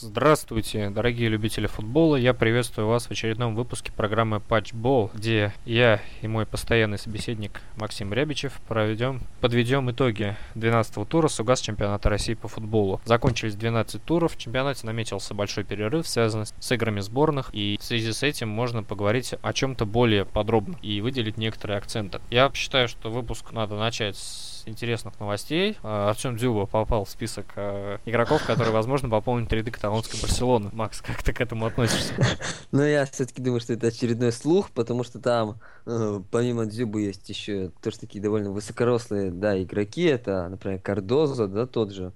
Здравствуйте, дорогие любители футбола. Я приветствую вас в очередном выпуске программы Ball, где я и мой постоянный собеседник Максим Рябичев проведем, подведем итоги 12-го тура СУГАС чемпионата России по футболу. Закончились 12 туров, в чемпионате наметился большой перерыв, связанный с играми сборных, и в связи с этим можно поговорить о чем-то более подробно и выделить некоторые акценты. Я считаю, что выпуск надо начать с интересных новостей. А, Артем Дзюба попал в список э, игроков, которые, возможно, пополнят ряды каталонской Барселоны. Макс, как ты к этому относишься? Ну, я все-таки думаю, что это очередной слух, потому что там, э, помимо Дзюбы, есть еще тоже такие довольно высокорослые, да, игроки. Это, например, Кардоза, да, тот же.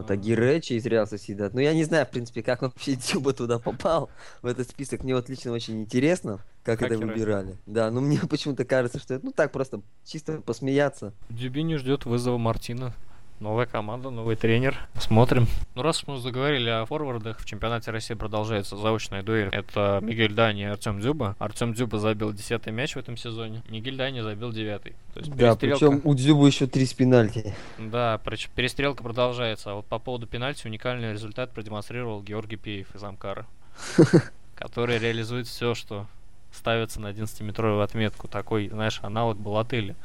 Вот Агиречи из Реал Соседат. Ну, я не знаю, в принципе, как вообще Дзюба туда попал, в этот список. Мне вот лично очень интересно, как Хакеры. это выбирали. Да, ну мне почему-то кажется, что это, ну, так просто чисто посмеяться. Дюбини ждет вызова Мартина. Новая команда, новый тренер. Смотрим. Ну, раз мы заговорили о форвардах, в чемпионате России продолжается заочная дуэль. Это Мигель Дани и Артем Дзюба. Артем Дзюба забил 10 мяч в этом сезоне. Мигель Дани забил 9 То есть да, причем у Дзюба еще три с пенальти. Да, перестрелка продолжается. А вот по поводу пенальти уникальный результат продемонстрировал Георгий Пеев из Амкара. Который реализует все, что ставится на 11-метровую отметку. Такой, знаешь, аналог Балатели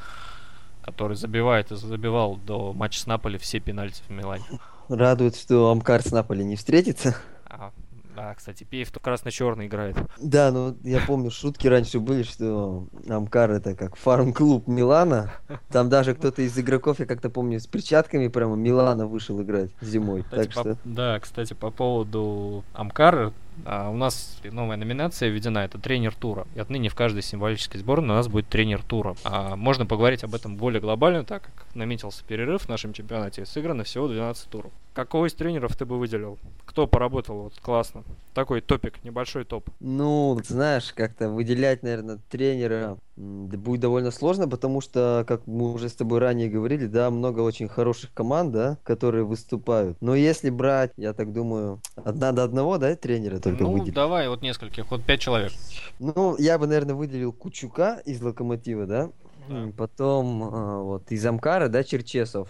который забивает и забивал до матча с Наполи все пенальти в Милане. Радует, что Амкар с Наполи не встретится. А, да, кстати, Пеев то красно-черный играет. Да, ну я помню, шутки раньше были, что Амкар это как фарм-клуб Милана. Там даже кто-то из игроков, я как-то помню, с перчатками прямо Милана вышел играть зимой. Кстати, так по... что... Да, кстати, по поводу Амкара, а у нас новая номинация введена, это тренер тура. И отныне в каждой символической сборной у нас будет тренер тура. А можно поговорить об этом более глобально, так как наметился перерыв в нашем чемпионате. Сыграно всего 12 туров. Какого из тренеров ты бы выделил? Кто поработал вот классно? Такой топик, небольшой топ. Ну, знаешь, как-то выделять, наверное, тренера будет довольно сложно, потому что, как мы уже с тобой ранее говорили, да, много очень хороших команд, да, которые выступают. Но если брать, я так думаю, одна до одного, да, тренера только ну, выделить. давай вот нескольких, вот пять человек. Ну, я бы, наверное, выделил Кучука из Локомотива, да, да. потом а, вот из Амкара, да, Черчесов.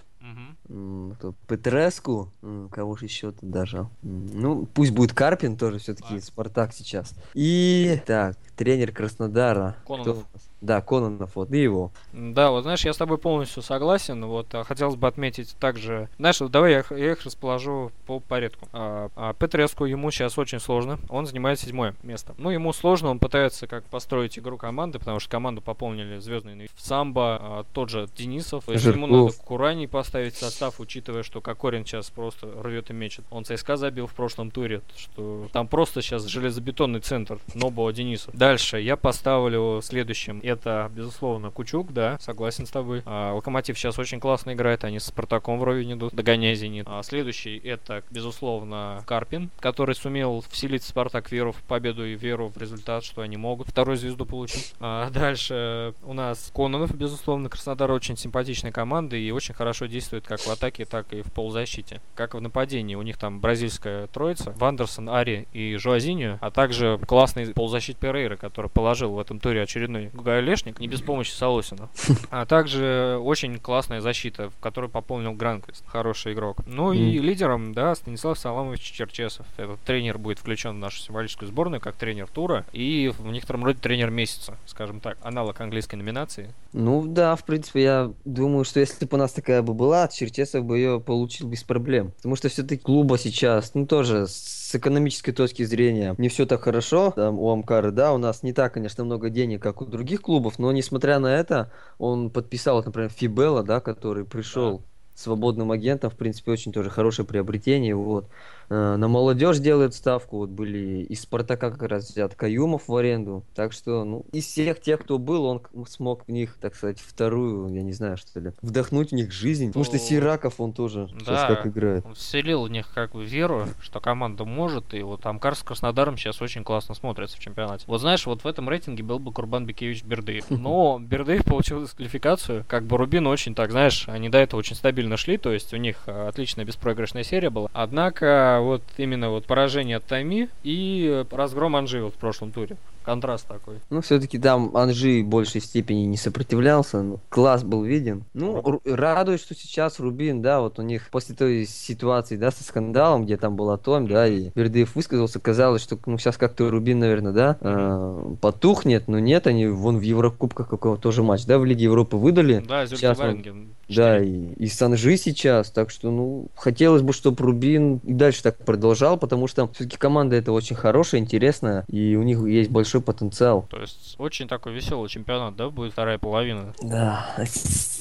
Угу. Петреску, кого же еще тут даже? Ну, пусть будет Карпин тоже все-таки, Спартак сейчас. И так, тренер Краснодара. Кононов. Кто? Да, Кононов, вот, и его. Да, вот знаешь, я с тобой полностью согласен. Вот а, хотелось бы отметить также. Знаешь, вот, давай я, я их расположу по порядку. А, а, Петреску ему сейчас очень сложно. Он занимает седьмое место. Ну, ему сложно, он пытается как построить игру команды, потому что команду пополнили звездные в самбо, а, тот же Денисов. Если ему надо Курани поставить состав, учитывая, что Кокорин сейчас просто рвет и мечет. Он ЦСКА забил в прошлом туре, что там просто сейчас железобетонный центр Нобо Денисов. Дальше я поставлю следующим это, безусловно, Кучук, да, согласен с тобой. А, Локомотив сейчас очень классно играет, они с Спартаком вровень идут, догоняя Зенит. А, следующий это, безусловно, Карпин, который сумел вселить в Спартак веру в победу и веру в результат, что они могут вторую звезду получить. А, дальше у нас Кононов, безусловно, Краснодар очень симпатичная команда и очень хорошо действует как в атаке, так и в полузащите. Как в нападении, у них там бразильская троица, Вандерсон, Ари и Жуазиньо, а также классный полузащит Перейра, который положил в этом туре очередной Лешник, не без помощи Солосина. А также очень классная защита, в которой пополнил Гранквист. Хороший игрок. Ну mm. и лидером, да, Станислав Саламович Черчесов. Этот тренер будет включен в нашу символическую сборную как тренер тура и в некотором роде тренер месяца, скажем так, аналог английской номинации. Ну да, в принципе, я думаю, что если бы у нас такая бы была, Черчесов бы ее получил без проблем. Потому что все-таки клуба сейчас, ну тоже с экономической точки зрения не все так хорошо. Там у Амкара, да, у нас не так, конечно, много денег, как у других клубов, но несмотря на это, он подписал, например, Фибела, да, который пришел да. свободным агентом, в принципе, очень тоже хорошее приобретение, вот. Э, на молодежь делают ставку. Вот были из Спартака как раз взят Каюмов в аренду. Так что, ну, из всех тех, кто был, он смог в них, так сказать, вторую, я не знаю, что ли, вдохнуть в них жизнь. Потому что Сираков, он тоже да, сейчас как играет. Он вселил в них как бы веру, что команда может. И вот Амкар с Краснодаром сейчас очень классно смотрится в чемпионате. Вот знаешь, вот в этом рейтинге был бы Курбан Бекевич Бердыев. Но Бердыев получил дисквалификацию. Как бы Рубин очень так, знаешь, они до этого очень стабильно шли. То есть у них э, отличная беспроигрышная серия была. Однако вот именно вот поражение от Тайми и разгром Анжи в прошлом туре. Контраст такой. Ну, все-таки там Анжи в большей степени не сопротивлялся, но класс был виден. Ну, радует, что сейчас Рубин, да, вот у них после той ситуации, да, со скандалом, где там была Том, да, и Бердыев высказался, казалось, что, ну, сейчас как-то Рубин, наверное, да, э, потухнет, но нет, они вон в Еврокубках какого тоже матч, да, в Лиге Европы выдали. Да, Сейчас он- Да, и, и Санжи сейчас, так что, ну, хотелось бы, чтобы Рубин и дальше так продолжал, потому что все-таки команда это очень хорошая, интересная, и у них есть большой потенциал. То есть очень такой веселый чемпионат, да, будет вторая половина. Да,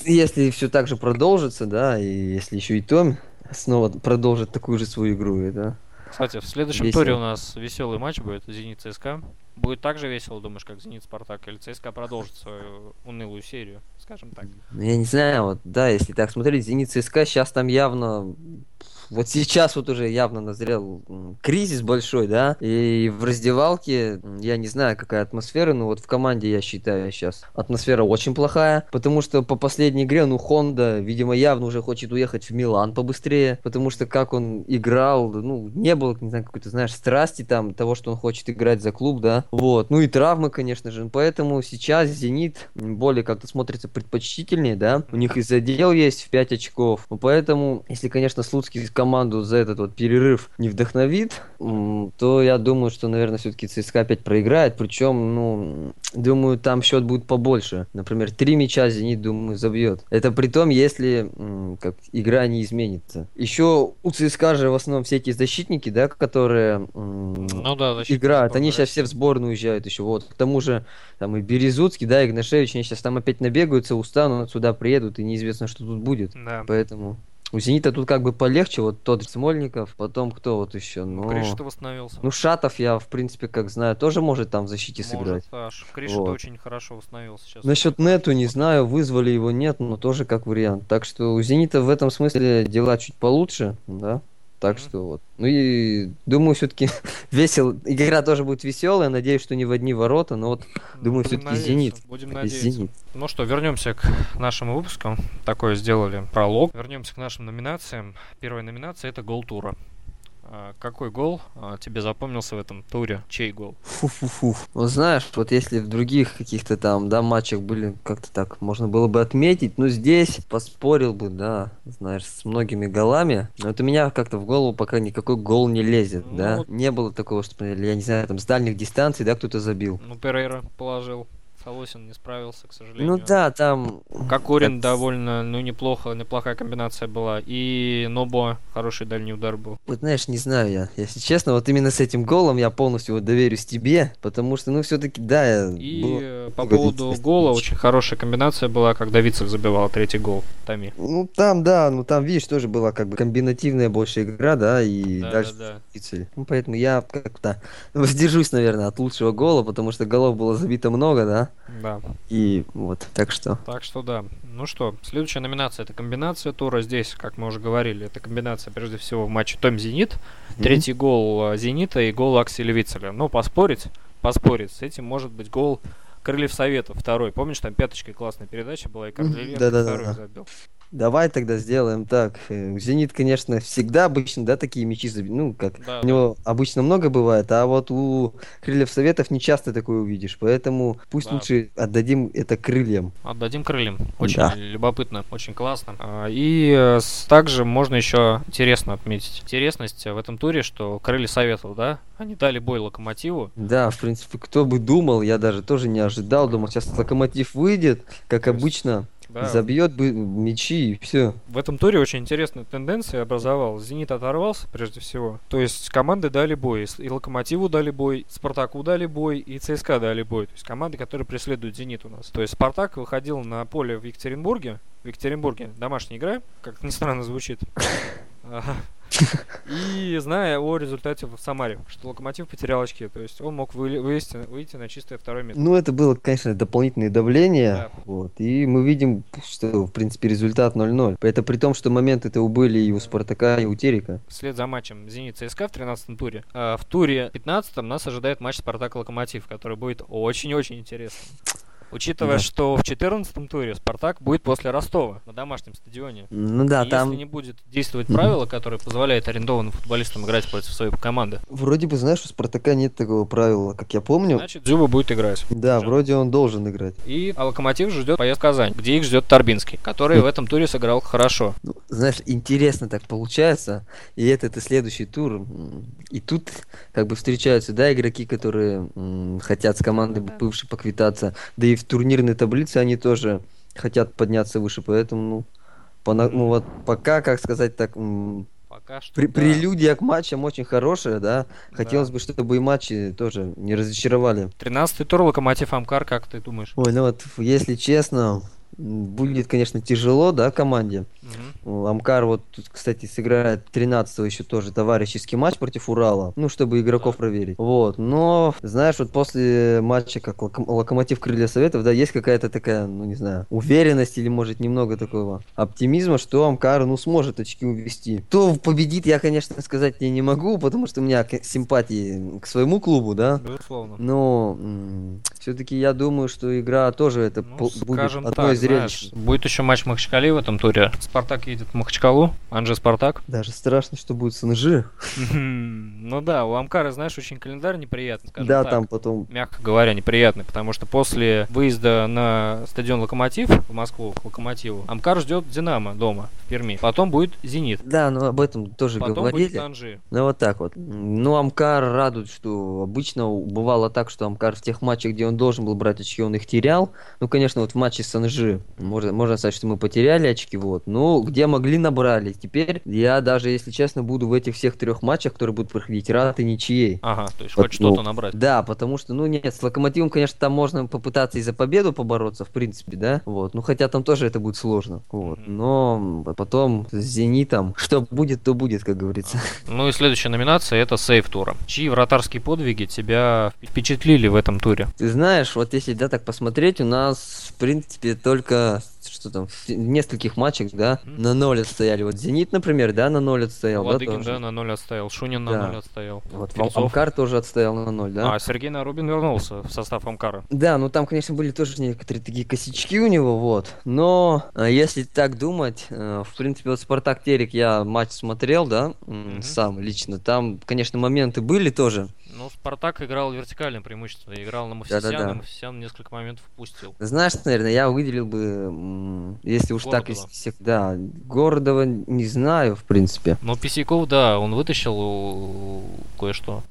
если все так же продолжится, да, и если еще и Том снова продолжит такую же свою игру, да. Кстати, в следующем Весело. туре у нас веселый матч будет Зенит ЦСКА. Будет так же весело, думаешь, как Зенит Спартак, или ЦСКА продолжит свою унылую серию, скажем так. Ну, я не знаю, вот, да, если так смотреть, Зенит ЦСКА сейчас там явно вот сейчас вот уже явно назрел кризис большой, да, и в раздевалке, я не знаю, какая атмосфера, но вот в команде, я считаю, сейчас атмосфера очень плохая, потому что по последней игре, ну, Хонда, видимо, явно уже хочет уехать в Милан побыстрее, потому что как он играл, ну, не было, не знаю, какой-то, знаешь, страсти там, того, что он хочет играть за клуб, да, вот, ну и травмы, конечно же, поэтому сейчас Зенит более как-то смотрится предпочтительнее, да, у них и задел есть в 5 очков, ну, поэтому, если, конечно, Слуцкий команду за этот вот перерыв не вдохновит, то я думаю, что, наверное, все-таки ЦСКА опять проиграет, причем, ну, думаю, там счет будет побольше, например, три мяча Зенит, думаю, забьет. Это при том, если как игра не изменится. Еще у ЦСКА же в основном все эти защитники, да, которые Ну да, играют. Они сейчас все в сборную уезжают еще. Вот. К тому же, там и Березуцкий, да, и Игнашевич, они сейчас там опять набегаются, устанут, сюда приедут, и неизвестно, что тут будет. Да. Поэтому у Зенита тут как бы полегче. Вот тот Смольников, потом кто вот еще? Ну, Криш восстановился. ну Шатов я, в принципе, как знаю, тоже может там в защите сыграть. Может, Аш. Криш Вот. очень хорошо восстановился сейчас. Насчет Нету не знаю, вызвали его, нет, но тоже как вариант. Так что у Зенита в этом смысле дела чуть получше, да. Так что вот. Ну и думаю, все-таки весел. Игра тоже будет веселая. Надеюсь, что не в одни ворота, но вот думаю, надеяться, «Зенит». Будем надеяться. Зенит. Ну что, вернемся к нашему выпуску. Такое сделали пролог. Вернемся к нашим номинациям. Первая номинация это гол тура. А, Какой гол а, тебе запомнился в этом туре? Чей гол? Фу-фу-фу. Вот знаешь, вот если в других каких-то там, да, матчах были как-то так, можно было бы отметить, но здесь поспорил бы, да, знаешь, с многими голами. Но вот у меня как-то в голову пока никакой гол не лезет, Ну да. вот. Не было такого, что, я не знаю, там с дальних дистанций, да, кто-то забил. Ну, Перейра положил. Солосин не справился, к сожалению. Ну да, там... Кокорин как- довольно, ну, неплохо, неплохая комбинация была. И Нобо хороший дальний удар был. Вот знаешь, не знаю я, если честно, вот именно с этим голом я полностью вот доверюсь тебе, потому что, ну, все-таки, да, я... И было по поводу гола матчей. очень хорошая комбинация была, когда Вицев забивал третий гол Тами. Ну, там, да, ну, там, видишь, тоже была как бы комбинативная больше игра, да, и Да, дальше да, да. Ну, поэтому я как-то воздержусь, наверное, от лучшего гола, потому что голов было забито много, да, Да. и вот, так что... Так что да. Ну что, следующая номинация это комбинация тура. Здесь, как мы уже говорили, это комбинация прежде всего в матче Том Зенит. Третий гол э, Зенита и гол Акселя Вицеля. Ну, поспорить, поспорить. С этим может быть гол Крыльев Советов второй. Помнишь, там пяточкой классная передача была, и Корнеленко Да-да-да-да. второй забил. Давай тогда сделаем так. Э, Зенит, конечно, всегда обычно, да, такие мячи заби- Ну, как Да, у него обычно много бывает, а вот у Крыльев Советов не часто такое увидишь. Поэтому пусть Да. лучше отдадим это крыльям. Отдадим крыльям. Очень Да. любопытно, очень классно. А, И э, также можно еще интересно отметить. Интересность в этом туре, что крылья Советов, да, они дали бой Локомотиву. Да, в принципе, кто бы думал, я даже тоже не ожидал. Думал, сейчас локомотив выйдет, как обычно, Да, забьет бы мячи и все. В этом туре очень интересная тенденция образовалась. Зенит оторвался, прежде всего. То есть команды дали бой. И Локомотиву дали бой, Спартаку дали бой, и ЦСКА дали бой. То есть команды, которые преследуют Зенит у нас. То есть Спартак выходил на поле в Екатеринбурге. В Екатеринбурге домашняя игра, как ни странно звучит. И зная о результате в Самаре, что Локомотив потерял очки, то есть он мог выли- вывести, выйти на чистое второе место. Ну, это было, конечно, дополнительное давление. Да. Вот. И мы видим, что, в принципе, результат 0-0. Это при том, что моменты-то были и у Спартака, и у Терека. Вслед за матчем Зенит ЦСКА в 13 туре. А в туре 15 нас ожидает матч Спартак Локомотив, который будет очень-очень интересным. Учитывая, Да. что в 14 туре Спартак будет после Ростова на домашнем стадионе. Ну да, И там Если не будет действовать правило, которое позволяет арендованным футболистам играть против своей команды, вроде бы, знаешь, у Спартака нет такого правила, как я помню. значит Дзюба будет играть. Да, Уже. вроде он должен играть. И а Локомотив ждет поезд в Казань, где их ждет Торбинский, который в этом туре сыграл хорошо. Ну, знаешь, интересно так получается. И этот и следующий тур. И тут как бы встречаются, да, игроки, которые м, хотят с командой Да. бывшей поквитаться. Да и в турнирной таблице они тоже хотят подняться выше. Поэтому, ну, пона- ну вот пока, как сказать так, Пока что. пре- да. прелюдия к матчам очень хорошая, да. Хотелось Да. бы, чтобы и матчи тоже не разочаровали. 13 тур Локомотив Амкар, как ты думаешь? Ой, ну вот, если честно, будет, конечно, тяжело, да, команде. Мгм. Амкар вот тут, кстати, сыграет 13 еще тоже товарищеский матч против Урала, ну, чтобы игроков Так. проверить. Вот, но, знаешь, вот после матча, как Локом- Локомотив Крылья Советов, да, есть какая-то такая, ну, не знаю, уверенность или, может, немного такого оптимизма, что Амкар, ну, сможет очки увести. Кто победит, я, конечно, сказать тебе не могу, потому что у меня симпатии к своему клубу, да. Безусловно. Но все-таки я думаю, что игра тоже это Ну, по- будет так, из зрелищных. будет еще матч в Махачкале в этом туре. Спартак едет в Махачкалу, Анже Спартак. Даже страшно, что будет с НЖ. Ну да, у Амкара, знаешь, очень календарь неприятный, Да, так. там потом мягко говоря, неприятный, потому что после выезда на стадион Локомотив в Москву к Локомотиву, Амкар ждет Динамо дома в Перми. Потом будет Зенит. Да, ну об этом тоже Потом говорили. будет Анжи. Ну вот так вот. Ну, Амкар радует, что обычно бывало так, что Амкар в тех матчах, где он должен был брать очки, он их терял. Ну, конечно, вот в матче с Анжи можно, можно сказать, что мы потеряли очки, вот. Ну, где могли, набрали. Теперь я даже, если честно, буду в этих всех трех матчах, которые будут проходить, рад и ничьей. Ага, то есть Вот, хоть что-то ну, набрать. Да, потому что, ну нет, с Локомотивом, конечно, там можно попытаться и за победу побороться, в принципе, да, вот, ну хотя там тоже это будет сложно, вот, но потом с Зенитом, что будет, то будет, как говорится. Ну и следующая номинация это сейф тура. Чьи вратарские подвиги тебя впечатлили в этом туре? Ты знаешь, вот если, да, так посмотреть, у нас, в принципе, только, что там, в нескольких матчах, да, Мгм. на ноль отстояли, вот Зенит, например, да, на ноль отстоял, да, Ладыгин, тоже. да, на ноль отстоял, Шунин на Да. ноль отстоял. Вот, Фельцов. Амкар тоже отстоял на ноль, да. А, Сергей Нарубин вернулся в состав Амкара. Да, ну там, конечно, были тоже некоторые такие косячки у него, вот. Но э, если так думать, э, в принципе, вот Спартак Терек я матч смотрел, да, Мгм. сам лично. Там, конечно, моменты были тоже. Ну, Спартак играл вертикальное преимущество, играл на Мавсисяна, Да-да-да. Мавсисян несколько моментов впустил. Знаешь, наверное, я выделил бы, если уж так Гордова. всех, да, Городова не знаю, в принципе. Но Писяков, да, он вытащил э, кое-что.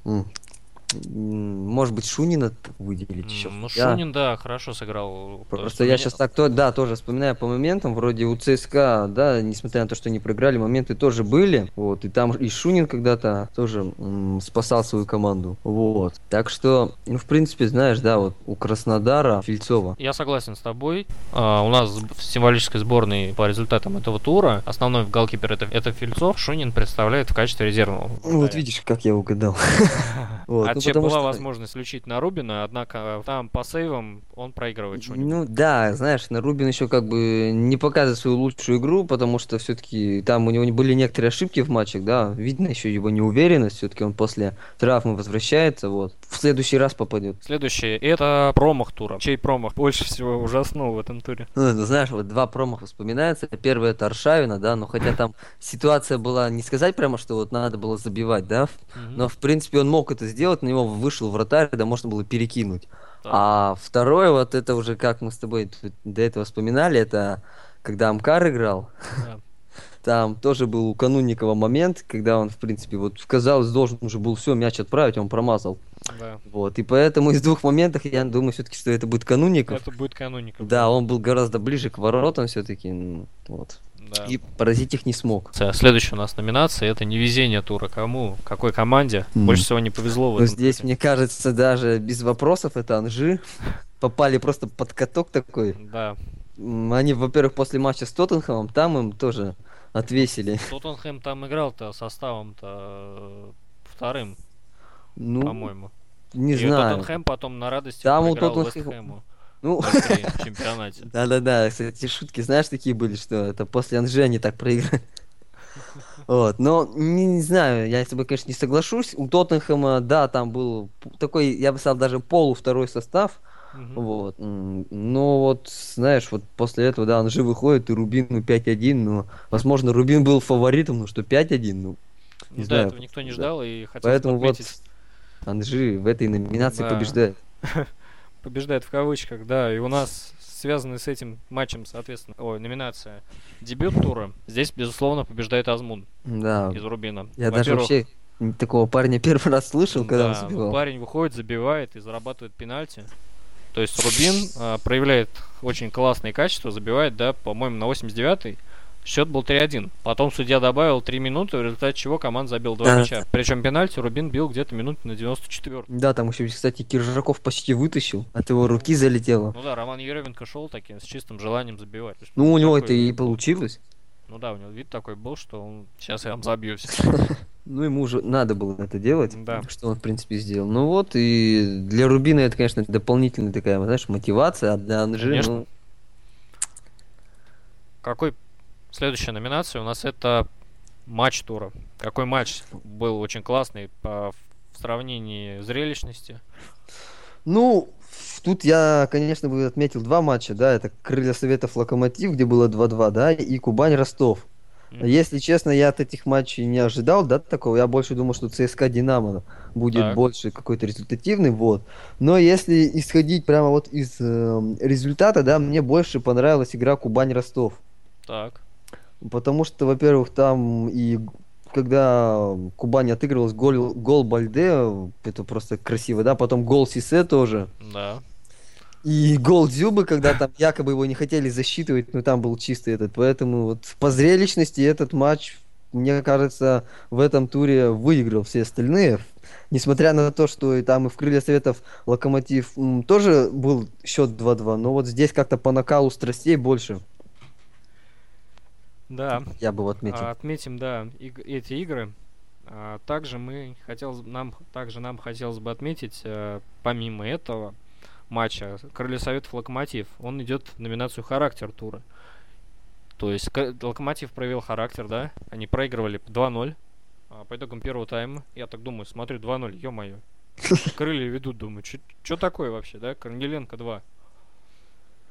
Может быть, Шунина выделить еще. Ну, Я- Шунин, да, хорошо сыграл. То Просто у я сейчас так, то, да, тоже вспоминаю по моментам, вроде у ЦСКА, да, несмотря на то, что они проиграли, моменты тоже были, вот, и там и Шунин когда-то тоже м, спасал свою команду, вот. Так что, ну, в принципе, знаешь, да, вот у Краснодара Фильцова. Я согласен с тобой. А, у нас в символической сборной по результатам этого тура основной в голкипер это, это Фильцов. Шунин представляет в качестве резервного. Ну, вот видишь, как я угадал. Вот, Потому была что- возможность включить на Рубина, однако там по сейвам он проигрывает Шунин. Ну да, знаешь, на Рубин еще как бы не показывает свою лучшую игру, потому что все-таки там у него были некоторые ошибки в матчах, да, видно еще его неуверенность, все-таки он после травмы возвращается, вот. В следующий раз попадет. Следующее это промах тура. Чей промах больше всего ужаснул в этом туре? Ну, ну, знаешь, вот два промаха вспоминаются. Первый это Аршавина, да, но хотя там ситуация была, не сказать прямо, что вот надо было забивать, да, но в принципе он мог это сделать, на него вышел вратарь, да, можно было перекинуть. Так. А второе, вот это уже, как мы с тобой до этого вспоминали, это когда Амкар играл, Да. там тоже был у Канунникова момент, когда он, в принципе, вот казалось, должен уже был все, мяч отправить, он промазал. Да. Вот, и поэтому из двух моментов я думаю все-таки, что это будет Канунников. Это будет каноников. Да, он был гораздо ближе к воротам все-таки, вот. Да. И поразить их не смог. Следующая у нас номинация это невезение тура. Кому, какой команде Мгм. больше всего не повезло в Но этом здесь, туре? мне кажется, даже без вопросов это Анжи. Попали просто под каток такой. Да. Они, во-первых, после матча с Тоттенхэмом, там им тоже отвесили. Тоттенхэм там играл-то составом-то э, вторым, Ну, по-моему. не И знаю. Тоттенхэм потом на радости Там у Тоттенхэма- Ну, 0-3 в чемпионате. да-да-да, кстати, шутки, знаешь, такие были, что это после Анжи они так проиграли. Вот, но не, не знаю, я с тобой, конечно, не соглашусь. У Тоттенхэма, да, там был такой, я бы сказал, даже полу второй состав. Мгм. Вот. Но вот, знаешь, вот после этого, да, Анжи выходит, и Рубин, ну, 5-1, ну, возможно, Рубин был фаворитом, ну, что 5-1, ну, Ну не да, знаю, этого никто не да. ждал, и хотелось Поэтому бы вот Анжи в этой номинации Да. побеждает. побеждает в кавычках, да, и у нас связанный с этим матчем, соответственно, ой, номинация дебют тура. Здесь, безусловно, побеждает Азмун Да, из Рубина. я даже вообще такого парня первый раз слышал, когда он да, забивал. парень выходит, забивает и зарабатывает пенальти. То есть Рубин а, проявляет очень классные качества, забивает, да, по-моему, на 89-й. Счет был 3-1. Потом судья добавил 3 минуты, в результате чего команда забил два Да. мяча. Причем пенальти Рубин бил где-то минут на 94 Да, там еще, кстати, Киржаков почти вытащил, от его руки залетело. Ну да, Роман Еременко шел таким, с чистым желанием забивать. Ну, у него такой- это и получилось. Ну да, у него вид такой был, что он сейчас я вам забью все. Ну, ему уже надо было это делать, Да. что он, в принципе, сделал. Ну вот, и для Рубина это, конечно, дополнительная такая, знаешь, мотивация, а для Анжи, ну, Какой следующая номинация у нас это матч тура. Какой матч был очень классный по в сравнении зрелищности. Ну, тут я, конечно, бы отметил два матча, да, это Крылья Советов Локомотив, где было 2-2, да, и Кубань Ростов. Мгм. Если честно, я от этих матчей не ожидал, да, такого. Я больше думал, что ЦСКА Динамо будет Так. больше какой-то результативный, вот. Но если исходить прямо вот из эм, результата, да, мне больше понравилась игра Кубань Ростов. Так. Потому что, во-первых, там и когда Кубань отыгрывалась гол, гол Бальде, это просто красиво, да, потом гол Сисе тоже. Да. И гол Дзюбы, когда там якобы его не хотели засчитывать, но там был чистый этот. Поэтому вот по зрелищности этот матч, мне кажется, в этом туре выиграл все остальные. Несмотря на то, что и там и в Крылья Советов Локомотив тоже был счет 2-2, но вот здесь как-то по накалу страстей больше, Да. я бы отметил. А, Отметим, да, иг- эти игры. А, Также мы хотел, нам, также нам хотелось бы отметить, э, помимо этого матча, Крылья Советов Локомотив, он идет в номинацию характер тура. То есть К- Локомотив проявил характер, да, они проигрывали 2-0 а, по итогам первого тайма. Я так думаю, смотрю, 2-0, ё-моё. Крылья ведут, думаю, что такое вообще, да? Корнеленко 2.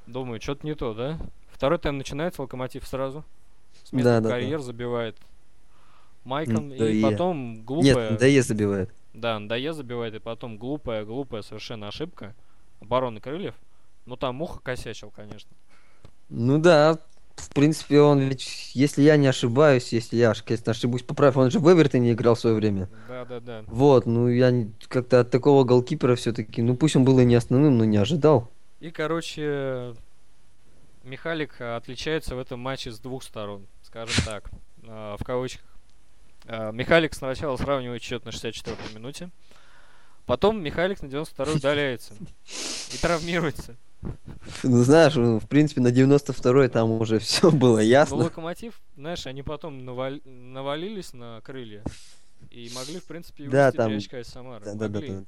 Думаю, что-то не то, да? Второй тайм начинается, Локомотив сразу. С Да, да, да. карьер забивает Майком. да и потом Нет, глупая... Дае забивает. Да, Ндае забивает, и потом глупая, глупая совершенно ошибка обороны крыльев. Ну там Муха косячил, конечно. Ну да, в принципе, он ведь, если я не ошибаюсь, если я, конечно, ошибусь, поправь, он же в Эвертоне играл в свое время. Да, да, да. Вот, ну я как-то от такого голкипера все-таки, ну пусть он был и не основным, но не ожидал. И, короче, Михалик а, отличается в этом матче с двух сторон, скажем так, а, в кавычках. А, Михалик сначала сравнивает счет на 64-й минуте, потом Михалик на 92-й удаляется и травмируется. Ну знаешь, ну, в принципе, на 92-й там уже все было Но ясно. Локомотив, знаешь, они потом наваль- навалились на крылья и могли, в принципе, и Да, там- очка из Самары. Да, да, да, Могли. да.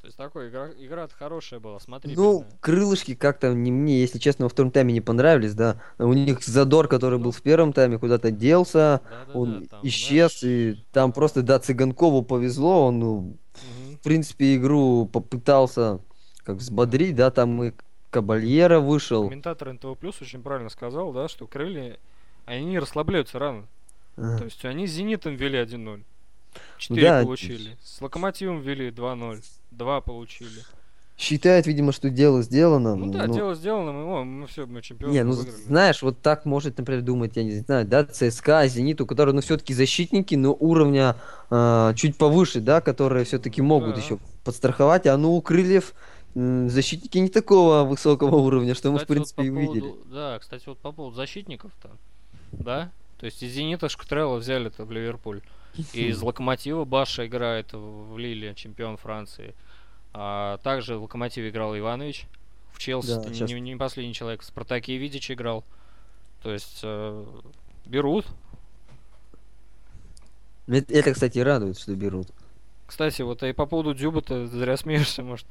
То есть такой игра, игра хорошая была, смотри. Ну, крылышки как-то не мне, если честно, во втором тайме не понравились, да. У них задор, который был в первом тайме, куда-то делся, он исчез, и там просто, да, Цыганкову повезло, он, ну, в принципе, игру попытался как взбодрить, да, там и Кабальера вышел. Комментатор НТВ Плюс очень правильно сказал, да, что крылья, они не расслабляются рано. А, То есть они с Зенитом вели 1-0. 4 Ну да, получили. С Локомотивом вели 2-0. 2 получили. Считает, видимо, что дело сделано. Ну да, ну, дело сделано, мы, о, мы все, мы чемпионы Не, ну выиграли. знаешь, вот так может, например, думать, я не знаю, да, ЦСКА, Зенит, у которых, ну, все-таки защитники, но уровня а, чуть повыше, да, которые все-таки могут Да. еще подстраховать, а ну у крыльев м, защитники не такого высокого уровня, что мы, в Кстати, вот принципе, и по увидели. поводу- да, кстати, вот по поводу защитников-то, да, то есть из Зенита Шктрелла взяли-то в Ливерпуль. Из Локомотива Баша играет в Лиле, чемпион Франции. А также в Локомотиве играл Иванович. В Челси Да, не, не последний человек. В Спартаке Видич играл. То есть э, берут. Это, это, кстати, радует, что берут. Кстати, вот и по поводу Дзюба ты зря смеешься, может.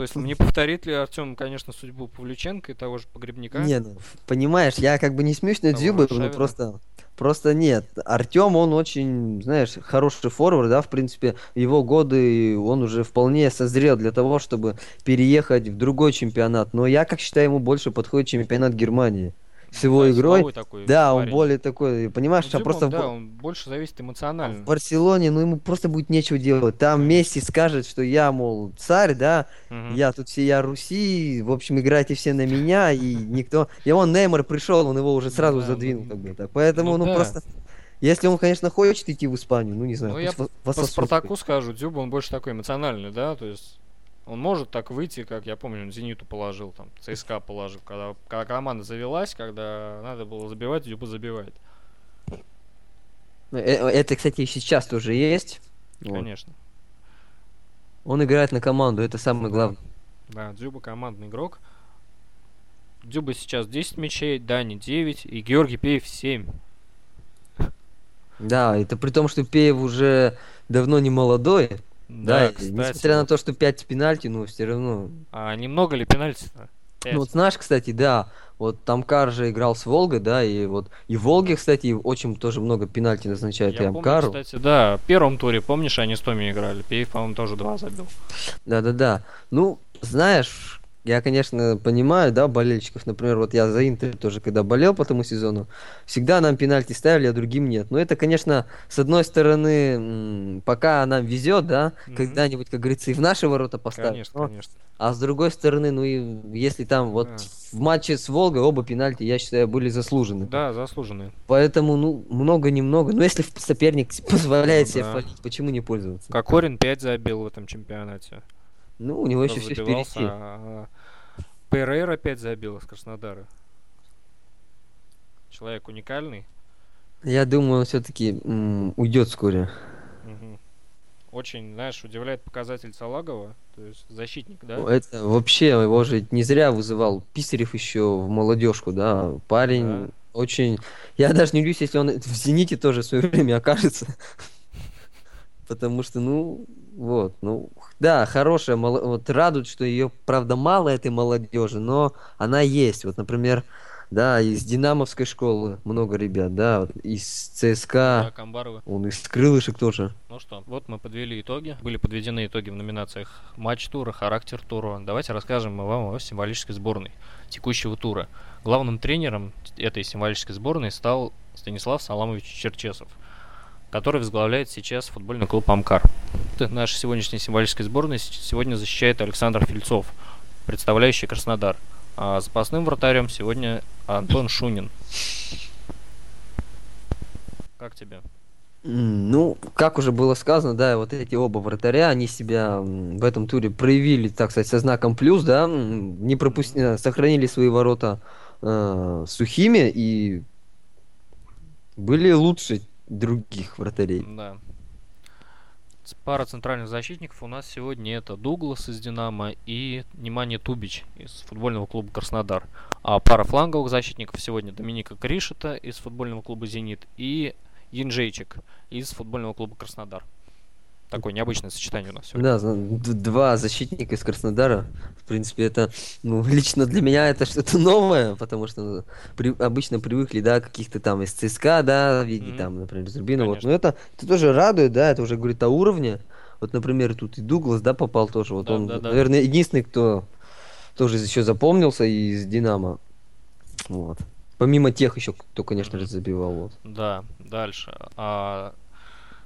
То есть не повторит ли Артем, конечно, судьбу Павлюченко и того же Погребника? Не, ну, понимаешь, я как бы не смеюсь над Того Дзюбой, Аршавина? ну просто... Просто нет. Артем, он очень, знаешь, хороший форвард, да, в принципе, его годы он уже вполне созрел для того, чтобы переехать в другой чемпионат. Но я, как считаю, ему больше подходит чемпионат Германии. С его Да, игрой, такой да, он парень. более такой, понимаешь, Ну, а просто да, он больше зависит эмоционально. в Барселоне, ну ему просто будет нечего делать. Там. Месси скажет, что я, мол, царь, да, Мгм. я тут все, я Руси, в общем, играйте все на меня, и никто... И он, Неймар пришел, он его уже сразу Да, задвинул, ну, как бы так. Поэтому, ну ну, да. просто... Если он, конечно, хочет идти в Испанию, ну, не знаю, Ну, я По вососут. Спартаку скажу, Дзюба, он больше такой эмоциональный, да, то есть он может так выйти, как я помню, он Зениту положил, там, ЦСКА положил, когда, когда команда завелась, когда надо было забивать, Дзюба забивает, Э, э, Это, кстати, сейчас тоже есть. Вот. конечно. Он играет на команду, это самое главное. Да, Дзюба командный игрок. Дзюба сейчас 10 мячей, Дани 9 и Георгий Пеев 7. Да, это при том, что Пеев уже давно не молодой. Да, и кстати, несмотря на то, что 5 пенальти, ну, все равно А немного ли пенальти-то? Ну вот знаешь, кстати, да, вот Тамкар же играл с Волгой, да, и вот и Волге, кстати, очень тоже много пенальти назначают и Я помню, Амкару. кстати, да, в первом туре, помнишь, они с Томи играли? Пеев, по-моему, тоже два забил. Да-да-да. Ну, знаешь, я, конечно, понимаю, да, болельщиков, например, вот я за Интер тоже, когда болел по тому сезону, всегда нам пенальти ставили, а другим нет. Но это, конечно, с одной стороны, пока нам везет, да, Мгм. когда-нибудь, как говорится, и в наши ворота поставят. Конечно, Но- конечно. А с другой стороны, ну и если там вот Да. в матче с Волгой оба пенальти, я считаю, были заслужены. Да, заслуженные. Поэтому, ну, много-немного. Но если соперник позволяет Ну себе да. фалить, почему не пользоваться? Кокорин 5 забил в этом чемпионате. Ну, у него еще все впереди. а 5 забил из Краснодара. Человек уникальный. Я думаю, он все-таки уйдет вскоре. Очень, знаешь, удивляет показатель Салагова, то есть защитник, да? Это вообще его же не зря вызывал Писарев еще в молодежку, да. Парень Да. очень. Я даже не удивлюсь, если он в Зените тоже в свое время окажется. Потому что, ну, вот, ну, да, хорошая, вот радует, что ее, правда, мало этой молодежи, но она есть. Вот, например, да, из Динамовской школы много ребят, да, вот из Да, ЦСКА, Камбарова. он из Крылышек тоже. Ну что, вот мы подвели итоги. Были подведены итоги в номинациях матч тура, характер тура. Давайте расскажем мы вам о символической сборной текущего тура. Главным тренером этой символической сборной стал Станислав Саламович Черчесов, который возглавляет сейчас футбольный клуб Амкар. Наша сегодняшняя символическая сборная сегодня защищает Александр Фильцов, представляющий Краснодар. А запасным вратарем сегодня Антон Шунин. Как тебе? Ну, как уже было сказано, да, вот эти оба вратаря, они себя в этом туре проявили, так сказать, со знаком плюс, да, не пропустили, сохранили свои ворота э, сухими и были лучше других вратарей. Да. Пара центральных защитников у нас сегодня это Дуглас из Динамо и Немания Тубич из футбольного клуба Краснодар. А пара фланговых защитников сегодня Доминика Кришета из футбольного клуба Зенит и Янжейчик из футбольного клуба Краснодар. Такое необычное сочетание у нас сегодня. Да, два защитника из Краснодара. В принципе, это, ну, лично для меня это что-то новое, потому что ну, при- обычно привыкли, да, каких-то там из ЦСКА, да, в виде Мгм. там, например, Зубина. Вот. Конечно. Но это, это тоже радует, да, это уже говорит о уровне. Вот, например, тут и Дуглас, да, попал тоже. Вот Да, он, да, да. наверное, единственный, кто тоже еще запомнился из Динамо. Вот. Помимо тех еще, кто, конечно же, забивал. Вот. Да, дальше. А,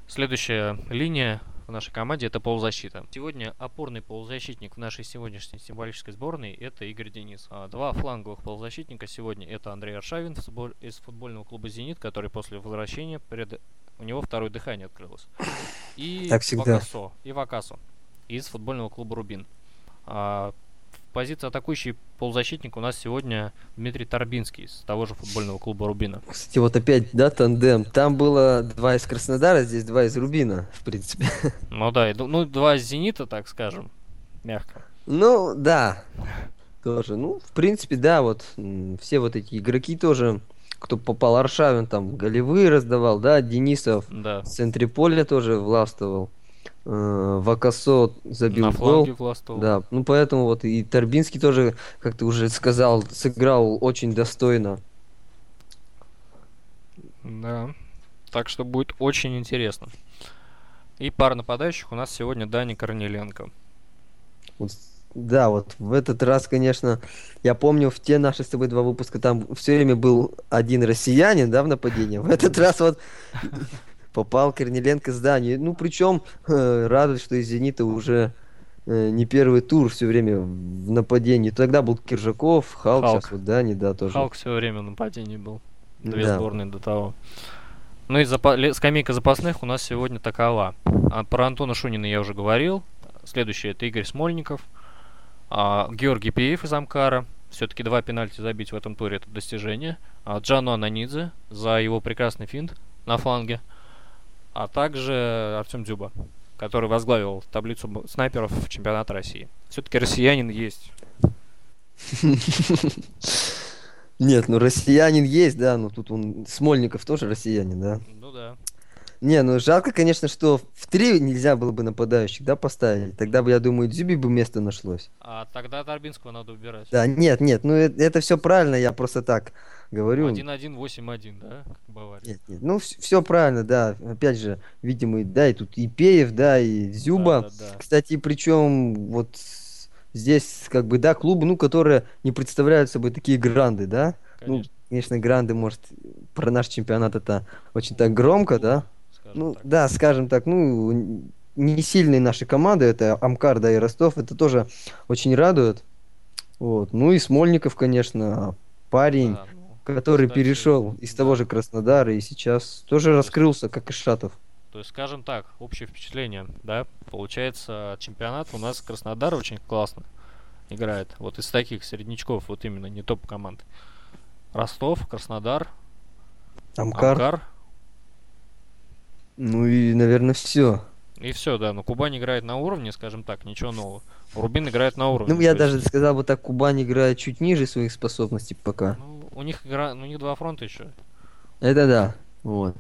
следующая линия в нашей команде это полузащита. Сегодня опорный полузащитник в нашей сегодняшней символической сборной это Игорь Денис. А, два фланговых полузащитника сегодня это Андрей Аршавин из футбольного клуба Зенит, который после возвращения пред... у него второе дыхание открылось. И Так всегда. Вакасо, и Вакасо из футбольного клуба Рубин. Позиции атакующий полузащитник у нас сегодня Дмитрий Торбинский из того же футбольного клуба Рубина. Кстати, вот опять, да, тандем. Там было два из Краснодара, здесь два из Рубина, в принципе. Ну да, и ну два зенита, так скажем, мягко. Ну, да. Тоже. Ну, в принципе, да, вот все вот эти игроки тоже, кто попал, Аршавин там голевые раздавал, да, Денисов Да. в центре поля тоже властвовал. Э, Вакасо забил На гол. Властова. Да, ну поэтому вот и Торбинский тоже, как ты уже сказал, сыграл очень достойно. Да. Так что будет очень интересно. И пара нападающих у нас сегодня Дани Корнеленко. Вот, да, вот в этот раз, конечно, я помню, в те наши с тобой два выпуска там все время был один россиянин, да, в нападении. В этот раз вот попал Корнеленко с Дании. Ну, причем э, радует, что из «Зенита» уже э, не первый тур все время в нападении. Тогда был Киржаков, Халк, Халк. сейчас вот Дани, да, тоже. Халк все время в нападении был. Две Да. сборные до того. Ну и запа- скамейка запасных у нас сегодня такова. А, про Антона Шунина я уже говорил. Следующий это Игорь Смольников. А, Георгий Пиев из Амкара. Все-таки два пенальти забить в этом туре это достижение. А, Джану Ананидзе за его прекрасный финт на фланге. А также Артем Дзюба, который возглавил таблицу снайперов чемпионата России. Все-таки россиянин есть. Нет, ну россиянин есть, да, но тут он Смольников тоже россиянин, да. Ну да. Не, ну жалко, конечно, что в три нельзя было бы нападающих, да, поставить. Тогда бы, я думаю, Дзюби бы место нашлось. А тогда Торбинского надо убирать. Да, нет, нет, ну это, это все правильно, я просто так говорю. 1-1, 8-1, да? Как Бавария. Нет, нет, ну все правильно, да. Опять же, видимо, и- да, и тут и Пеев, да, и Зюба. Да-да-да. Кстати, причем вот здесь как бы, да, клубы, ну, которые не представляют собой такие гранды, да. Ну, Конечно. конечно, гранды, может, про наш чемпионат это очень так громко, да. Скажем Ну, так. да, скажем так, ну, не сильные наши команды, это Амкар, да, и Ростов, это тоже очень радует. Вот. Ну и Смольников, конечно, парень, Да, ну, который кстати, перешел из да. того же Краснодара и сейчас тоже есть- раскрылся, как и Шатов. То есть, скажем так, общее впечатление, да, получается, чемпионат у нас Краснодар очень классно играет. Вот из таких середнячков, вот именно, не топ команд. Ростов, Краснодар, Амкар. Амкар. Ну и, наверное, все. И все, да. Но Кубань играет на уровне, скажем так, ничего нового. Рубин играет на уровне. Ну, я то есть, даже сказал бы так, Кубань играет чуть ниже своих способностей пока. Ну, у них игра, ну, у них два фронта еще. Это да. Вот.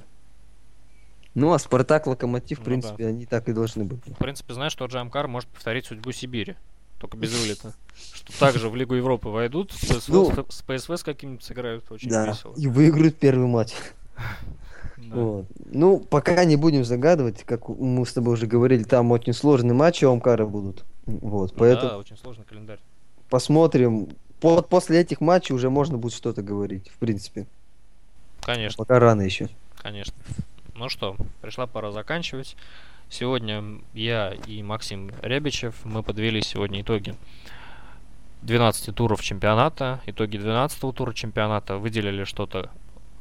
Ну, а Спартак, Локомотив, в Ну принципе, они так и должны быть. В принципе, знаешь, тот же Амкар может повторить судьбу Сибири. Только без вылета. Что также в Лигу Европы войдут, с ПСВ, Ну, с ПСВ с каким-нибудь сыграют очень Да. весело. И выиграют первый матч. Да. Вот. Ну, пока не будем загадывать, как мы с тобой уже говорили, там очень сложные матчи у Амкара будут. Вот, Ну поэтому Да, очень сложный календарь. посмотрим. По- после этих матчей уже можно будет что-то говорить, в принципе. Конечно, Пока рано еще. конечно. Ну что, пришла пора заканчивать. Сегодня я и Максим Рябичев, мы подвели сегодня итоги 12 туров чемпионата, итоги 12 тура чемпионата, выделили что-то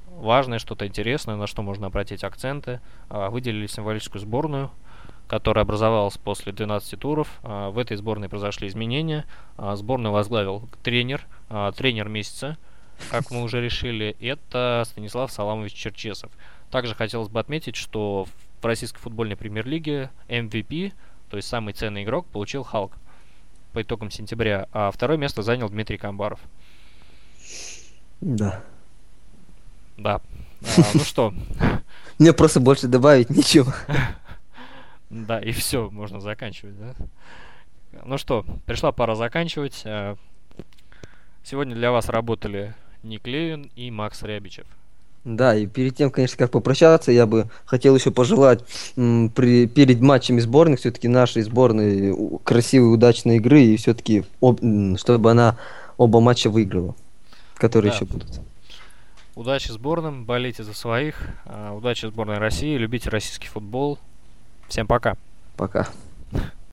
важное, что-то интересное, на что можно обратить акценты, а, выделили символическую сборную, которая образовалась после 12 туров. А, В этой сборной произошли изменения. А, Сборную возглавил тренер, а, тренер месяца, как мы уже решили, это Станислав Саламович Черчесов. Также хотелось бы отметить, что в российской футбольной премьер-лиге MVP, то есть самый ценный игрок, получил Халк по итогам сентября, а второе место занял Дмитрий Камбаров. Да. Да. А, ну что, Мне просто больше добавить нечего. да, и все, можно заканчивать, да? Ну что, пришла пора заканчивать. А, Сегодня для вас работали Ник Левин и Макс Рябичев. Да, и перед тем, конечно, как попрощаться, я бы хотел еще пожелать м, при, перед матчами сборных все-таки нашей сборной красивой, удачной игры и все-таки чтобы она оба матча выиграла, которые Да. еще будут. Удачи сборным, болейте за своих. а, Удачи сборной России, любите российский футбол. Всем пока. Пока.